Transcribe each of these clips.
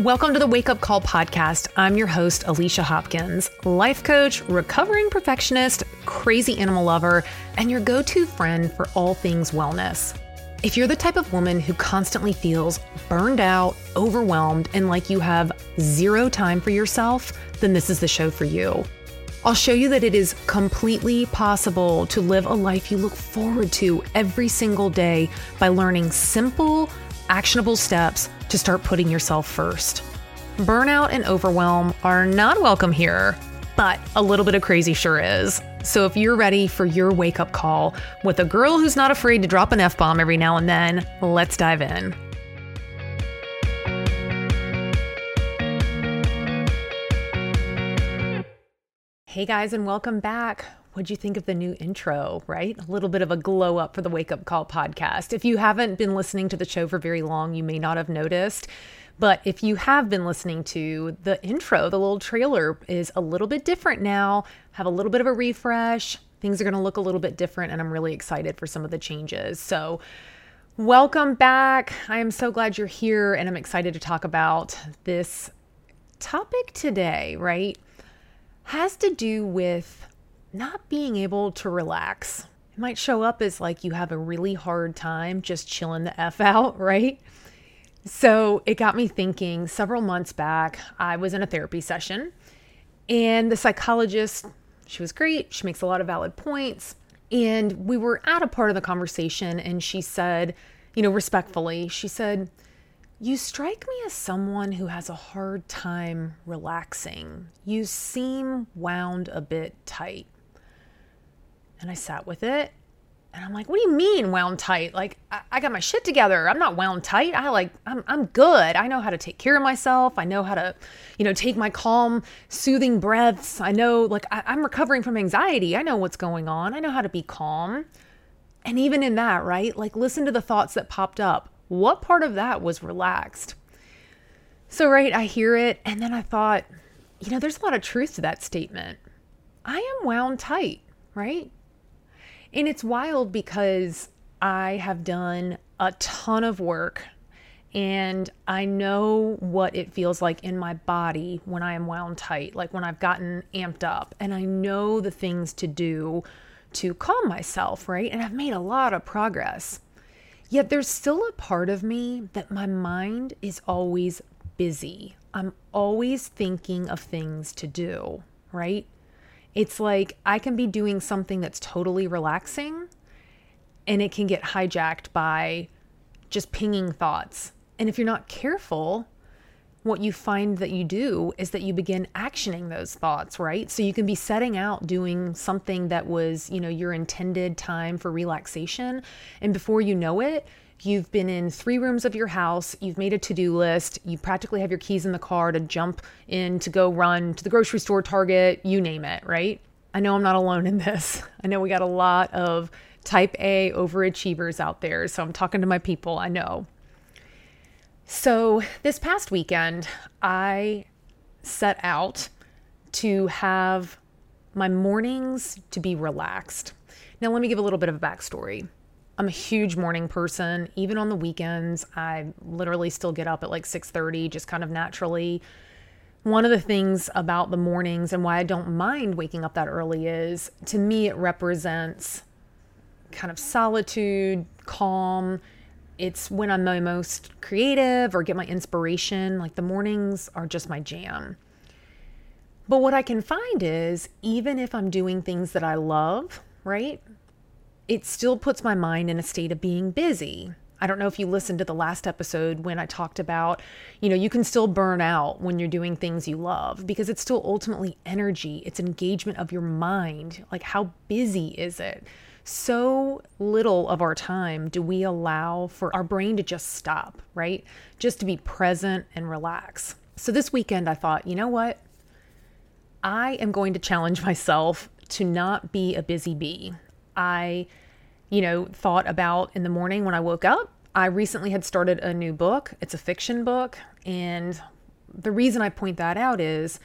Welcome to the Wake Up Call podcast. I'm your host, Alicia Hopkins, life coach, recovering perfectionist, crazy animal lover, and your go to friend for all things wellness. If you're the type of woman who constantly feels burned out, overwhelmed, and like you have zero time for yourself, then this is the show for you. I'll show you that it is completely possible to live a life you look forward to every single day by learning simple, actionable steps to start putting yourself first. Burnout and overwhelm are not welcome here, but a little bit of crazy sure is. So if you're ready for your wake up call with a girl who's not afraid to drop an F bomb every now and then, let's dive in. Hey guys, and welcome back. What'd you think of the new intro, right? A little bit of a glow up for the Wake Up Call podcast. If you haven't been listening to the show for very long, you may not have noticed. But if you have been listening to the intro, the little trailer is a little bit different now, have a little bit of a refresh. Things are going to look a little bit different, and I'm really excited for some of the changes. So, welcome back. I am so glad you're here, and I'm excited to talk about this topic today, right? Has to do with not being able to relax. It might show up as like you have a really hard time just chilling the F out, right? So it got me thinking several months back, I was in a therapy session and the psychologist, she was great. She makes a lot of valid points. And we were at a part of the conversation and she said, you know, respectfully, she said, You strike me as someone who has a hard time relaxing. You seem wound a bit tight. And I sat with it. And I'm like, what do you mean wound tight? Like, I, I, got my shit together. I'm not wound tight. I like, I'm, I'm good. I know how to take care of myself. I know how to, you know, take my calm, soothing breaths. I know, like, I, I'm recovering from anxiety. I know what's going on. I know how to be calm. And even in that, right? Like, listen to the thoughts that popped up. What part of that was relaxed? So, right, I hear it. And then I thought, you know, there's a lot of truth to that statement. I am wound tight, right? And it's wild because I have done a ton of work and I know what it feels like in my body when I am wound tight, like when I've gotten amped up, and I know the things to do to calm myself, right? And I've made a lot of progress. Yet there's still a part of me that my mind is always busy. I'm always thinking of things to do, right? It's like I can be doing something that's totally relaxing and it can get hijacked by just pinging thoughts. And if you're not careful, what you find that you do is that you begin actioning those thoughts, right? So you can be setting out doing something that was, you know, your intended time for relaxation. And before you know it, You've been in three rooms of your house. You've made a to do list. You practically have your keys in the car to jump in to go run to the grocery store, Target, you name it, right? I know I'm not alone in this. I know we got a lot of type A overachievers out there. So I'm talking to my people. I know. So this past weekend, I set out to have my mornings to be relaxed. Now, let me give a little bit of a backstory. I'm a huge morning person. Even on the weekends, I literally still get up at like 6:30 just kind of naturally. One of the things about the mornings and why I don't mind waking up that early is to me it represents kind of solitude, calm. It's when I'm my most creative or get my inspiration. Like the mornings are just my jam. But what I can find is even if I'm doing things that I love, right? It still puts my mind in a state of being busy. I don't know if you listened to the last episode when I talked about, you know, you can still burn out when you're doing things you love because it's still ultimately energy, it's engagement of your mind. Like, how busy is it? So little of our time do we allow for our brain to just stop, right? Just to be present and relax. So this weekend, I thought, you know what? I am going to challenge myself to not be a busy bee. I, you know, thought about in the morning when I woke up. I recently had started a new book. It's a fiction book. And the reason I point that out is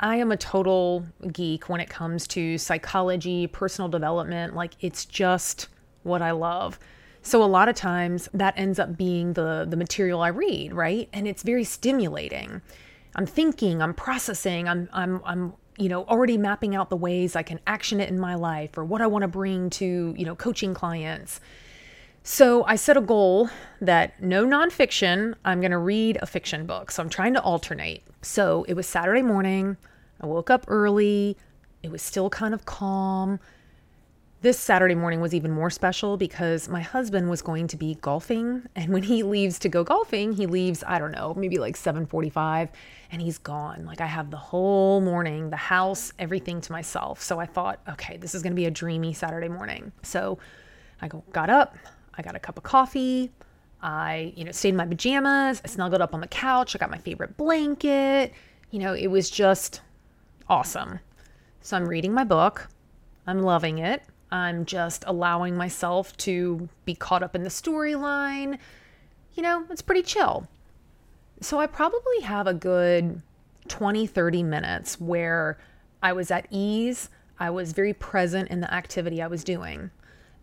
I am a total geek when it comes to psychology, personal development. Like, it's just what I love. So a lot of times that ends up being the the material I read, right? And it's very stimulating. I'm thinking, I'm processing, I'm I'm I'm you know already mapping out the ways I can action it in my life or what I want to bring to, you know, coaching clients. So I set a goal that no nonfiction, I'm going to read a fiction book. So I'm trying to alternate. So it was Saturday morning. I woke up early. It was still kind of calm. This Saturday morning was even more special because my husband was going to be golfing and when he leaves to go golfing, he leaves, I don't know, maybe like 7:45 and he's gone. Like I have the whole morning, the house, everything to myself. So I thought, okay, this is going to be a dreamy Saturday morning. So I got up, I got a cup of coffee. I, you know, stayed in my pajamas. I snuggled up on the couch. I got my favorite blanket. You know, it was just awesome. So I'm reading my book. I'm loving it. I'm just allowing myself to be caught up in the storyline. You know, it's pretty chill. So I probably have a good 20, 30 minutes where I was at ease. I was very present in the activity I was doing.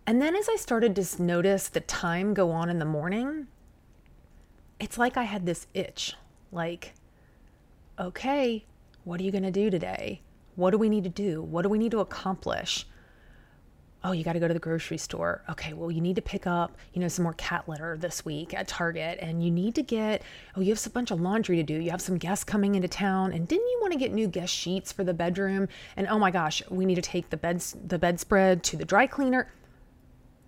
And then as I started to notice the time go on in the morning, it's like I had this itch like, okay, what are you going to do today? What do we need to do? What do we need to accomplish? Oh, you got to go to the grocery store. Okay, well, you need to pick up, you know, some more cat litter this week at Target, and you need to get, oh, you have a bunch of laundry to do. You have some guests coming into town, and didn't you want to get new guest sheets for the bedroom? And oh my gosh, we need to take the beds, the bedspread to the dry cleaner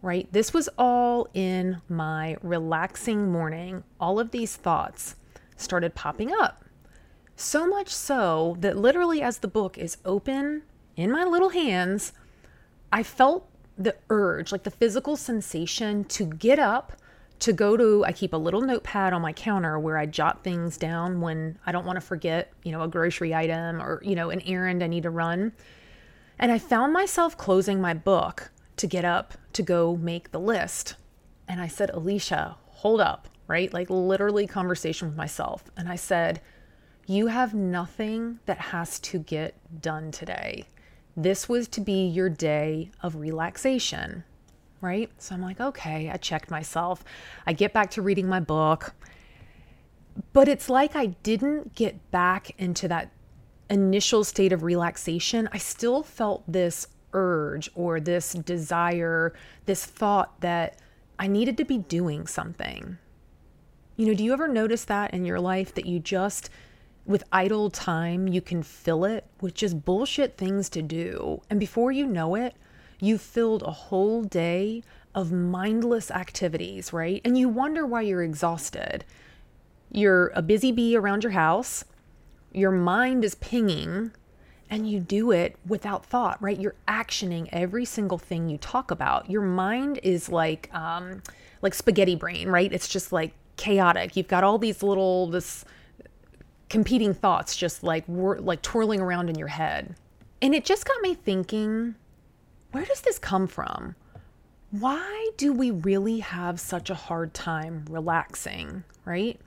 right? This was all in my relaxing morning. All of these thoughts started popping up. So much so that literally, as the book is open in my little hands, I felt the urge, like the physical sensation to get up, to go to, I keep a little notepad on my counter where I jot things down when I don't want to forget, you know, a grocery item or, you know, an errand I need to run. And I found myself closing my book to get up to go make the list. And I said, Alicia, hold up, right? Like literally conversation with myself. And I said, You have nothing that has to get done today. This was to be your day of relaxation, right? So I'm like, okay, I checked myself. I get back to reading my book. But it's like I didn't get back into that initial state of relaxation. I still felt this urge or this desire, this thought that I needed to be doing something. You know, do you ever notice that in your life that you just, with idle time, you can fill it with just bullshit things to do? And before you know it, you've filled a whole day of mindless activities, right? And you wonder why you're exhausted. You're a busy bee around your house, your mind is pinging and you do it without thought, right? You're actioning every single thing you talk about. Your mind is like um, like spaghetti brain, right? It's just like chaotic. You've got all these little this competing thoughts just like wor- like twirling around in your head. And it just got me thinking, where does this come from? Why do we really have such a hard time relaxing, right?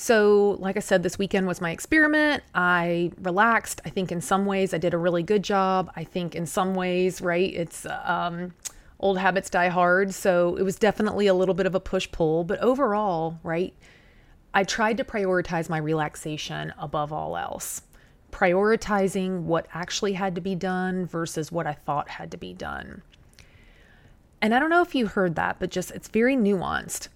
So, like I said, this weekend was my experiment. I relaxed. I think in some ways I did a really good job. I think in some ways, right, it's um, old habits die hard. So, it was definitely a little bit of a push pull. But overall, right, I tried to prioritize my relaxation above all else, prioritizing what actually had to be done versus what I thought had to be done. And I don't know if you heard that, but just it's very nuanced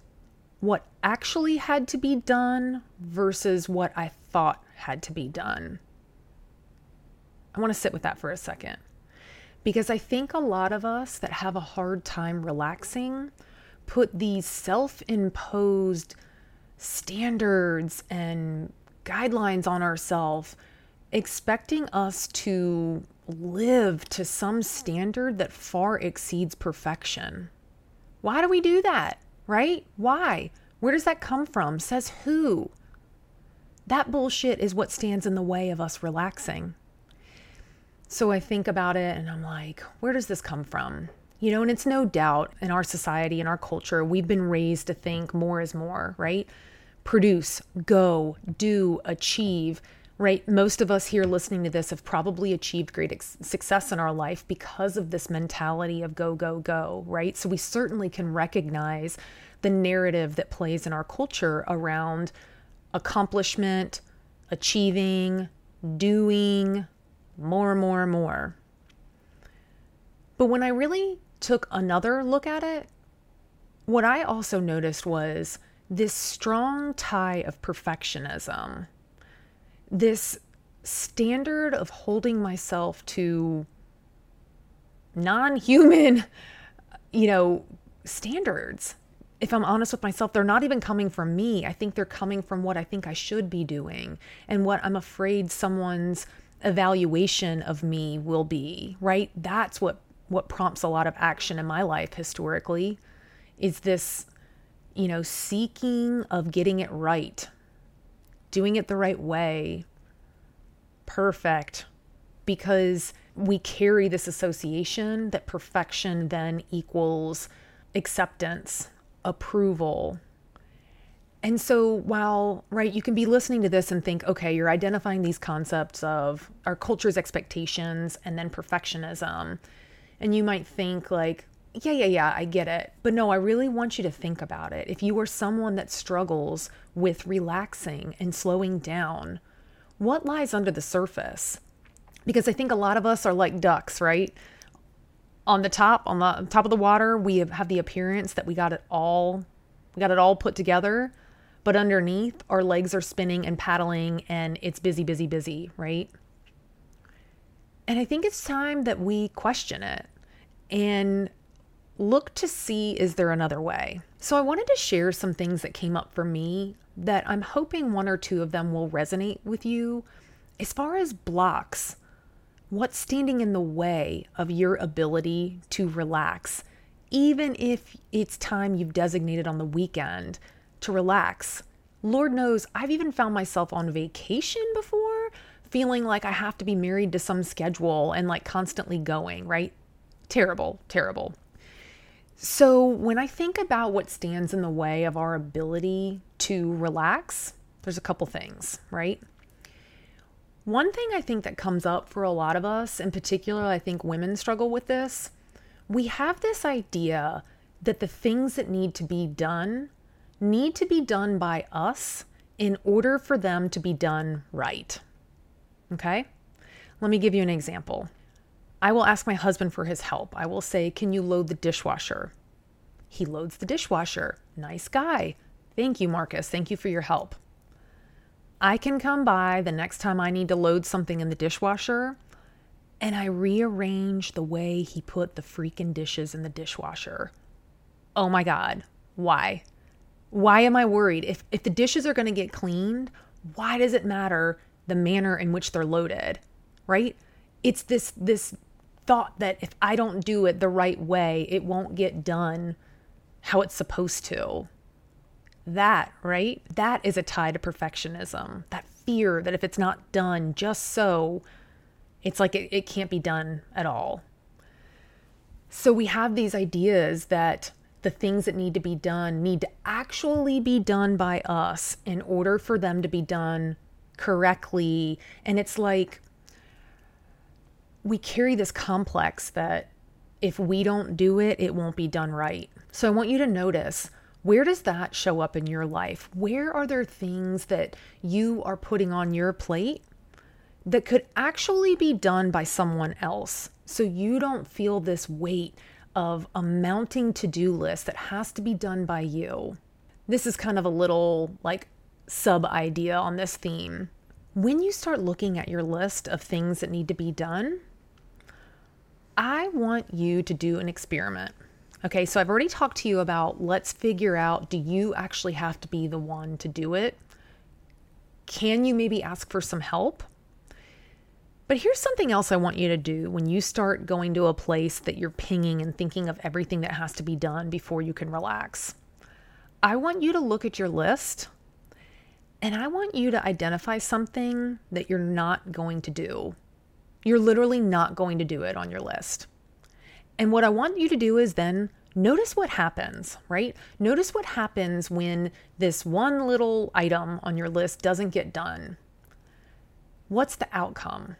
what actually had to be done versus what I thought had to be done. I want to sit with that for a second because I think a lot of us that have a hard time relaxing put these self imposed standards and guidelines on ourselves, expecting us to live to some standard that far exceeds perfection. Why do we do that? right? Why? Where does that come from? Says who? That bullshit is what stands in the way of us relaxing. So I think about it and I'm like, where does this come from? You know, and it's no doubt in our society, in our culture, we've been raised to think more is more, right? Produce, go, do, achieve. right? Most of us here listening to this have probably achieved great ex- success in our life because of this mentality of go, go, go, right? So we certainly can recognize the narrative that plays in our culture around accomplishment, achieving, doing more, more, more. But when I really took another look at it, what I also noticed was this strong tie of perfectionism this standard of holding myself to non human, you know, standards. If I'm honest with myself, they're not even coming from me. I think they're coming from what I think I should be doing and what I'm afraid someone's evaluation of me will be, right? That's what what prompts a lot of action in my life historically is this you know seeking of getting it right doing it the right way, perfect, because we carry this association that perfection then equals acceptance, approval. And so, while, right, you can be listening to this and think, okay, you're identifying these concepts of our culture's expectations and then perfectionism. And you might think, like, yeah, yeah, yeah, I get it. But no, I really want you to think about it. If you are someone that struggles with relaxing and slowing down, what lies under the surface? Because I think a lot of us are like ducks, right? On the top, on the top of the water, we have, have the appearance that we got it all, we got it all put together. But underneath, our legs are spinning and paddling, and it's busy, busy, busy, right? And I think it's time that we question it and look to see is there another way. So I wanted to share some things that came up for me that I'm hoping one or two of them will resonate with you. As far as blocks, what's standing in the way of your ability to relax, even if it's time you've designated on the weekend to relax? Lord knows, I've even found myself on vacation before feeling like I have to be married to some schedule and like constantly going, right? Terrible, terrible. So, when I think about what stands in the way of our ability to relax, there's a couple things, right? One thing I think that comes up for a lot of us, in particular, I think women struggle with this. We have this idea that the things that need to be done need to be done by us in order for them to be done right. Okay? Let me give you an example. I will ask my husband for his help. I will say, Can you load the dishwasher? He loads the dishwasher. Nice guy. Thank you, Marcus. Thank you for your help. I can come by the next time I need to load something in the dishwasher and I rearrange the way he put the freaking dishes in the dishwasher. Oh my God. Why? Why am I worried? If, if the dishes are going to get cleaned, why does it matter the manner in which they're loaded? Right? It's this this thought that if I don't do it the right way, it won't get done how it's supposed to. That, right? That is a tie to perfectionism. That fear that if it's not done just so, it's like it, it can't be done at all. So we have these ideas that the things that need to be done need to actually be done by us in order for them to be done correctly. And it's like we carry this complex that if we don't do it, it won't be done right. So I want you to notice where does that show up in your life? Where are there things that you are putting on your plate that could actually be done by someone else? So you don't feel this weight of a mounting to do list that has to be done by you. This is kind of a little like sub idea on this theme. When you start looking at your list of things that need to be done, I want you to do an experiment. Okay, so I've already talked to you about let's figure out do you actually have to be the one to do it? Can you maybe ask for some help? But here's something else I want you to do when you start going to a place that you're pinging and thinking of everything that has to be done before you can relax. I want you to look at your list and I want you to identify something that you're not going to do you're literally not going to do it on your list. And what I want you to do is then notice what happens, right? Notice what happens when this one little item on your list doesn't get done. what's the outcome?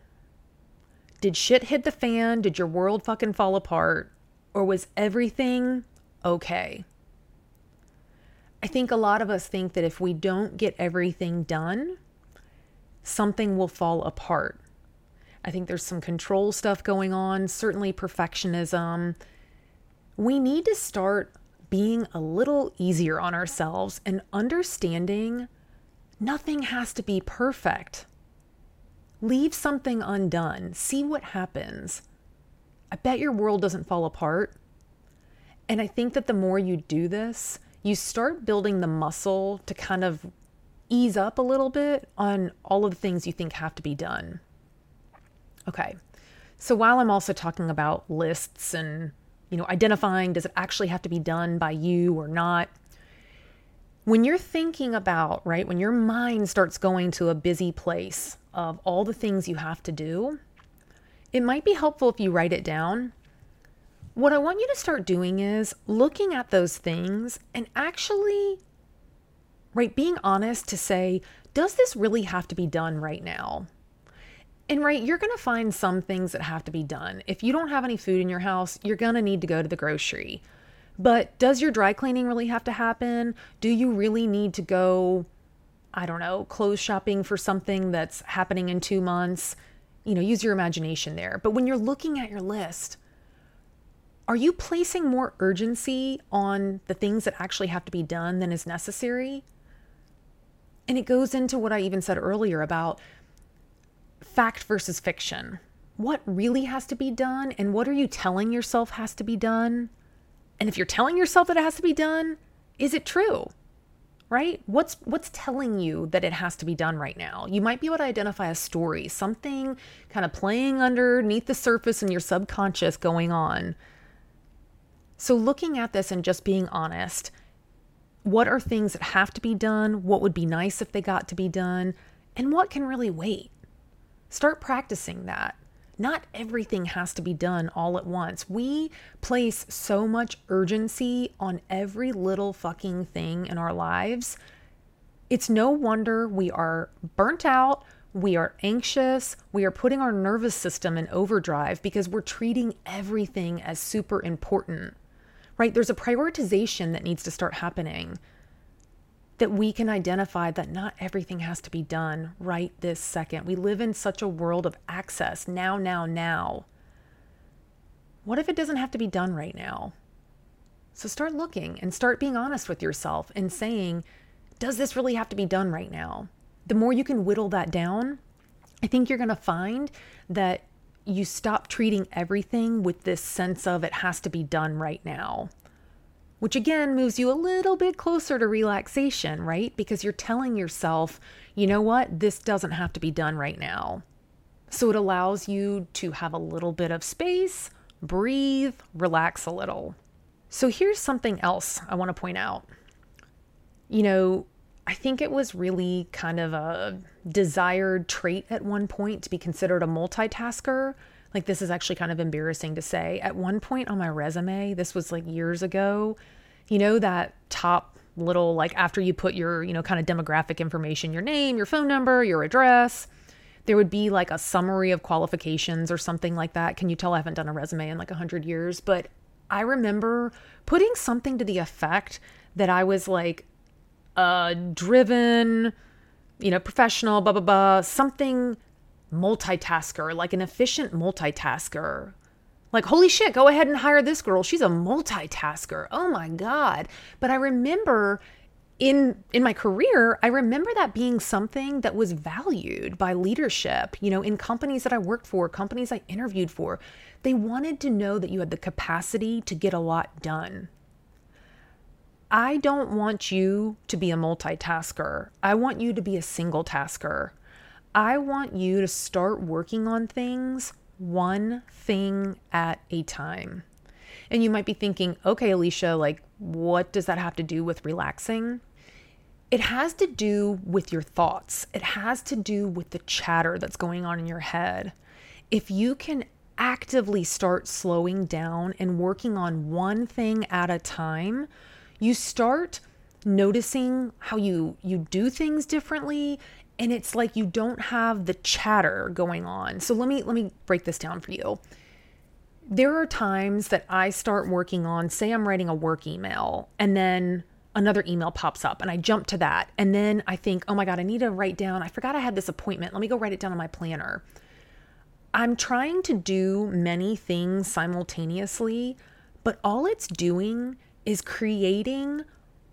Did shit hit the fan? Did your world fucking fall apart? Or was everything okay? I think a lot of us think that if we don't get everything done, something will fall apart. I think there's some control stuff going on, certainly perfectionism. We need to start being a little easier on ourselves and understanding nothing has to be perfect. Leave something undone, see what happens. I bet your world doesn't fall apart. And I think that the more you do this, you start building the muscle to kind of ease up a little bit on all of the things you think have to be done. Okay. So while I'm also talking about lists and, you know, identifying does it actually have to be done by you or not? When you're thinking about, right, when your mind starts going to a busy place of all the things you have to do, it might be helpful if you write it down. What I want you to start doing is looking at those things and actually, right, being honest to say, does this really have to be done right now? And right, you're going to find some things that have to be done. If you don't have any food in your house, you're going to need to go to the grocery. But does your dry cleaning really have to happen? Do you really need to go, I don't know, clothes shopping for something that's happening in two months? You know, use your imagination there. But when you're looking at your list, are you placing more urgency on the things that actually have to be done than is necessary? And it goes into what I even said earlier about fact versus fiction. What really has to be done, and what are you telling yourself has to be done? And if you're telling yourself that it has to be done, is it true? Right? What's what's telling you that it has to be done right now? You might be able to identify a story, something kind of playing underneath the surface in your subconscious going on. So looking at this and just being honest, what are things that have to be done? What would be nice if they got to be done? And what can really wait? Start practicing that. Not everything has to be done all at once. We place so much urgency on every little fucking thing in our lives. It's no wonder we are burnt out, we are anxious, we are putting our nervous system in overdrive because we're treating everything as super important, right? There's a prioritization that needs to start happening that we can identify that not everything has to be done right this second. We live in such a world of access now, now, now. What if it doesn't have to be done right now? So start looking and start being honest with yourself and saying, does this really have to be done right now? The more you can whittle that down, I think you're going to find that you stop treating everything with this sense of it has to be done right now which again moves you a little bit closer to relaxation, right? Because you're telling yourself, you know what, this doesn't have to be done right now. So it allows you to have a little bit of space, breathe, relax a little. So here's something else I want to point out. You know, I think it was really kind of a desired trait at one point to be considered a multitasker like, this is actually kind of embarrassing to say. At one point on my resume, this was like years ago, you know, that top little, like, after you put your, you know, kind of demographic information, your name, your phone number, your address, there would be like a summary of qualifications or something like that. Can you tell I haven't done a resume in like 100 years? But I remember putting something to the effect that I was like uh driven, you know, professional, blah blah blah, something multitasker, like an efficient multitasker. Like, holy shit, go ahead and hire this girl. She's a multitasker. Oh my God. But I remember in in my career i remember that being something that was valued by leadership you know in companies that i worked for companies i interviewed for they wanted to know that you had the capacity to get a lot done i don't want you to be a multitasker i want you to be a single tasker I want you to start working on things one thing at a time. And you might be thinking, okay, Alicia, like, what does that have to do with relaxing? It has to do with your thoughts, it has to do with the chatter that's going on in your head. If you can actively start slowing down and working on one thing at a time, you start noticing how you you do things differently and it's like you don't have the chatter going on. So let me let me break this down for you. There are times that I start working on say I'm writing a work email and then another email pops up and I jump to that and then I think, "Oh my god, I need to write down. I forgot I had this appointment. Let me go write it down on my planner." I'm trying to do many things simultaneously, but all it's doing is creating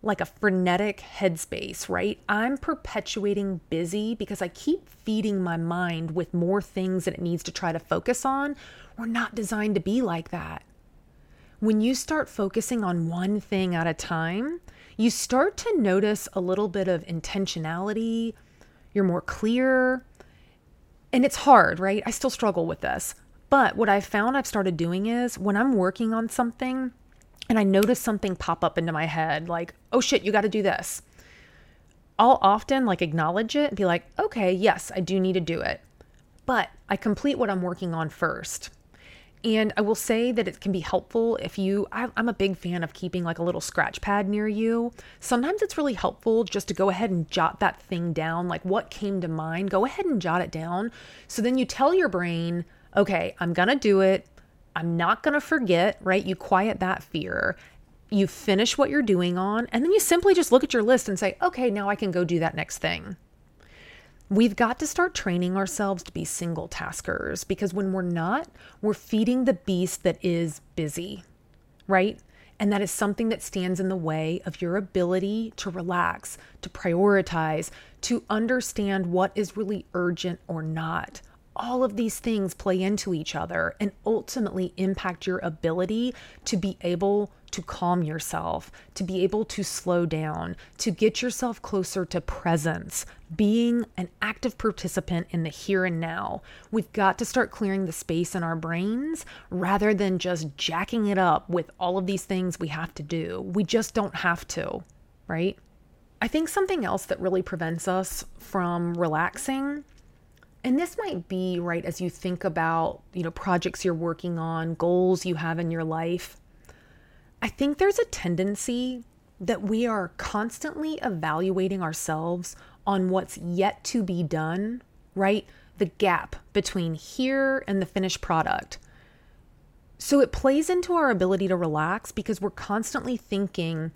like a frenetic headspace, right? I'm perpetuating busy because I keep feeding my mind with more things that it needs to try to focus on. We're not designed to be like that. When you start focusing on one thing at a time, you start to notice a little bit of intentionality. You're more clear. And it's hard, right? I still struggle with this. But what I've found I've started doing is when I'm working on something, and I notice something pop up into my head like, oh shit, you got to do this. I'll often like acknowledge it and be like, okay, yes, I do need to do it. But I complete what I'm working on first. And I will say that it can be helpful if you, I'm a big fan of keeping like a little scratch pad near you. Sometimes it's really helpful just to go ahead and jot that thing down, like what came to mind, go ahead and jot it down. So then you tell your brain, okay, I'm to do it. I'm not going to forget, right? You quiet that fear. You finish what you're doing on, and then you simply just look at your list and say, okay, now I can go do that next thing. We've got to start training ourselves to be single taskers because when we're not, we're feeding the beast that is busy, right? And that is something that stands in the way of your ability to relax, to prioritize, to understand what is really urgent or not all of these things play into each other and ultimately impact your ability to be able to calm yourself, to be able to slow down, to get yourself closer to presence, being an active participant in the here and now. We've got to start clearing the space in our brains rather than just jacking it up with all of these things we have to do. We just don't have to, right? I think something else that really prevents us from relaxing and this might be right as you think about, you know, projects you're working on, goals you have in your life. I think there's a tendency that we are constantly evaluating ourselves on what's yet to be done, right? The gap between here and the finished product. So it plays into our ability to relax because we're constantly thinking,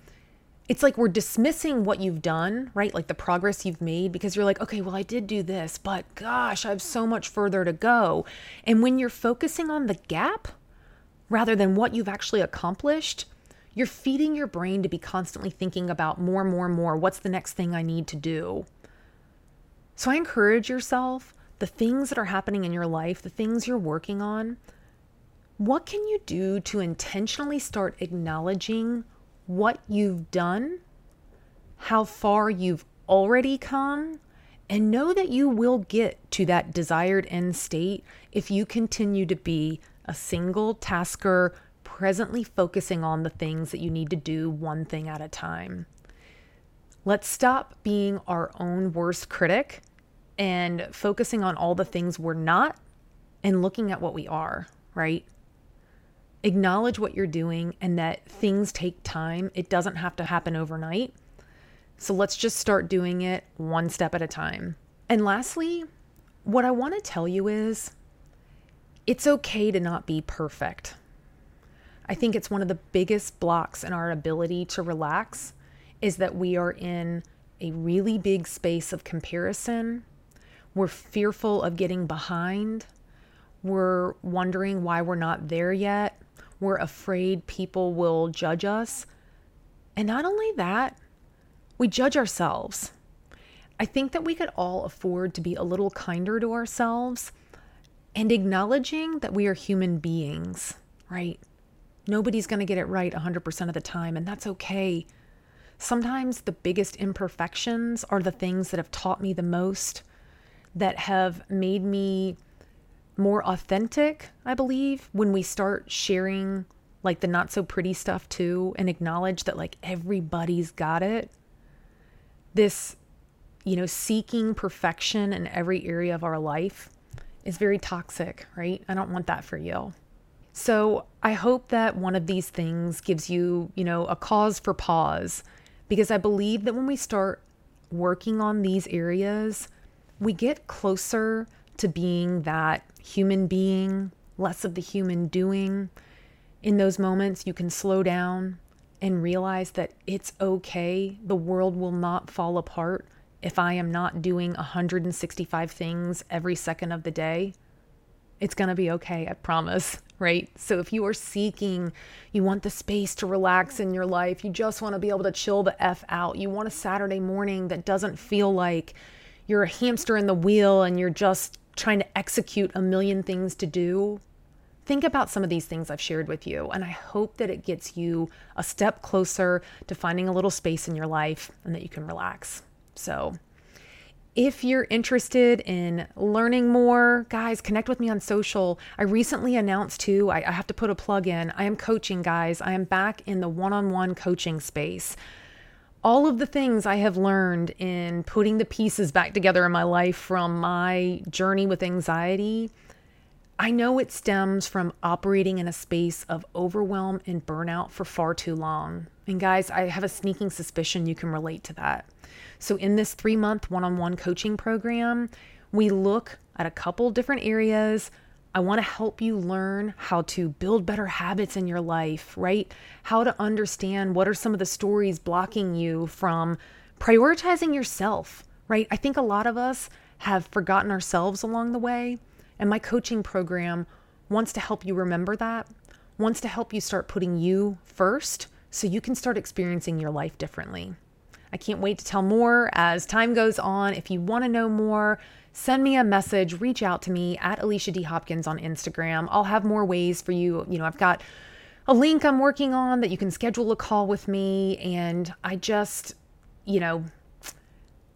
it's like we're dismissing what you've done, right? Like the progress you've made because you're like, okay, well, I did do this, but gosh, I have so much further to go. And when you're focusing on the gap rather than what you've actually accomplished, you're feeding your brain to be constantly thinking about more, more, more. What's the next thing I need to do? So I encourage yourself the things that are happening in your life, the things you're working on. What can you do to intentionally start acknowledging what you've done, how far you've already come, and know that you will get to that desired end state if you continue to be a single tasker, presently focusing on the things that you need to do one thing at a time. Let's stop being our own worst critic and focusing on all the things we're not and looking at what we are, right? Acknowledge what you're doing and that things take time. It doesn't have to happen overnight. So let's just start doing it one step at a time. And lastly, what I want to tell you is it's okay to not be perfect. I think it's one of the biggest blocks in our ability to relax is that we are in a really big space of comparison. We're fearful of getting behind. We're wondering why we're not there yet. We're afraid people will judge us. And not only that, we judge ourselves. I think that we could all afford to be a little kinder to ourselves and acknowledging that we are human beings, right? Nobody's going to get it right 100% of the time, and that's okay. Sometimes the biggest imperfections are the things that have taught me the most, that have made me more authentic, I believe, when we start sharing like the not so pretty stuff too and acknowledge that like everybody's got it. This, you know, seeking perfection in every area of our life is very toxic, right? I don't want that for you. So I hope that one of these things gives you, you know, a cause for pause because I believe that when we start working on these areas, we get closer to being that human being, less of the human doing. In those moments, you can slow down and realize that it's okay. The world will not fall apart if I am not doing 165 things every second of the day. It's going to be okay, I promise, right? So if you are seeking, you want the space to relax in your life, you just want to be able to chill the F out, you want a Saturday morning that doesn't feel like you're a hamster in the wheel and you're just trying to execute a million things to do, think about some of these things I've shared with you. And I hope that it gets you a step closer to finding a little space in your life and that you can relax. So, if you're interested in learning more, guys, connect with me on social. I recently announced too, I, I have to put a plug in. I am coaching, guys. I am back in the one on one coaching space all of the things I have learned in putting the pieces back together in my life from my journey with anxiety, I know it stems from operating in a space of overwhelm and burnout for far too long. And guys, I have a sneaking suspicion you can relate to that. So, in this three month one on one coaching program, we look at a couple different areas I want to help you learn how to build better habits in your life, right? How to understand what are some of the stories blocking you from prioritizing yourself, right? I think a lot of us have forgotten ourselves along the way. And my coaching program wants to help you remember that, wants to help you start putting you first so you can start experiencing your life differently. I can't wait to tell more as time goes on. If you want to know more, send me a message, reach out to me at Alicia D. Hopkins on Instagram. I'll have more ways for you. You know, I've got a link I'm working on that you can schedule a call with me. And I just, you know,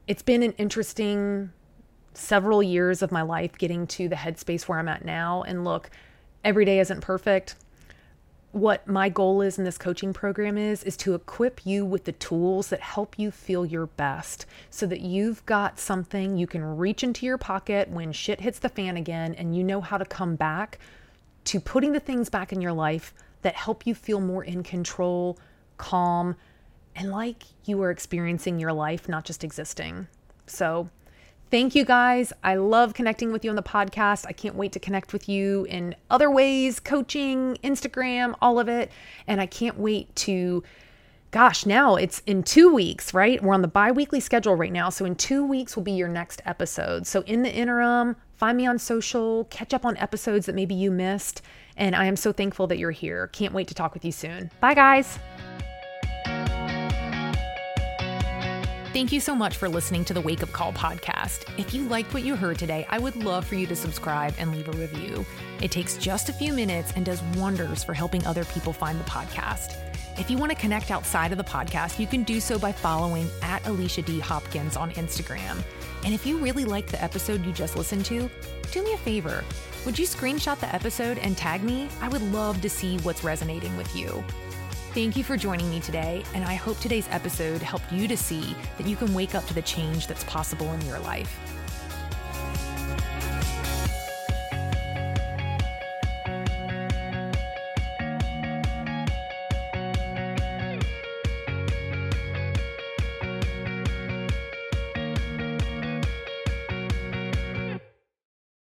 it's been an interesting several years of my life getting to the headspace where I'm at now. And look, every day isn't perfect what my goal is in this coaching program is is to equip you with the tools that help you feel your best so that you've got something you can reach into your pocket when shit hits the fan again and you know how to come back to putting the things back in your life that help you feel more in control, calm, and like you are experiencing your life, not just existing. So, Thank you guys. I love connecting with you on the podcast. I can't wait to connect with you in other ways coaching, Instagram, all of it. And I can't wait to, gosh, now it's in two weeks, right? We're on the bi weekly schedule right now. So in two weeks will be your next episode. So in the interim, find me on social, catch up on episodes that maybe you missed. And I am so thankful that you're here. Can't wait to talk with you soon. Bye, guys. Thank you so much for listening to the Wake Up Call podcast. If you liked what you heard today, I would love for you to subscribe and leave a review. It takes just a few minutes and does wonders for helping other people find the podcast. If you want to connect outside of the podcast, you can do so by following at Alicia D. Hopkins on Instagram. And if you really liked the episode you just listened to, do me a favor. Would you screenshot the episode and tag me? I would love to see what's resonating with you. Thank you for joining me today, and I hope today's episode helped you to see that you can wake up to the change that's possible in your life.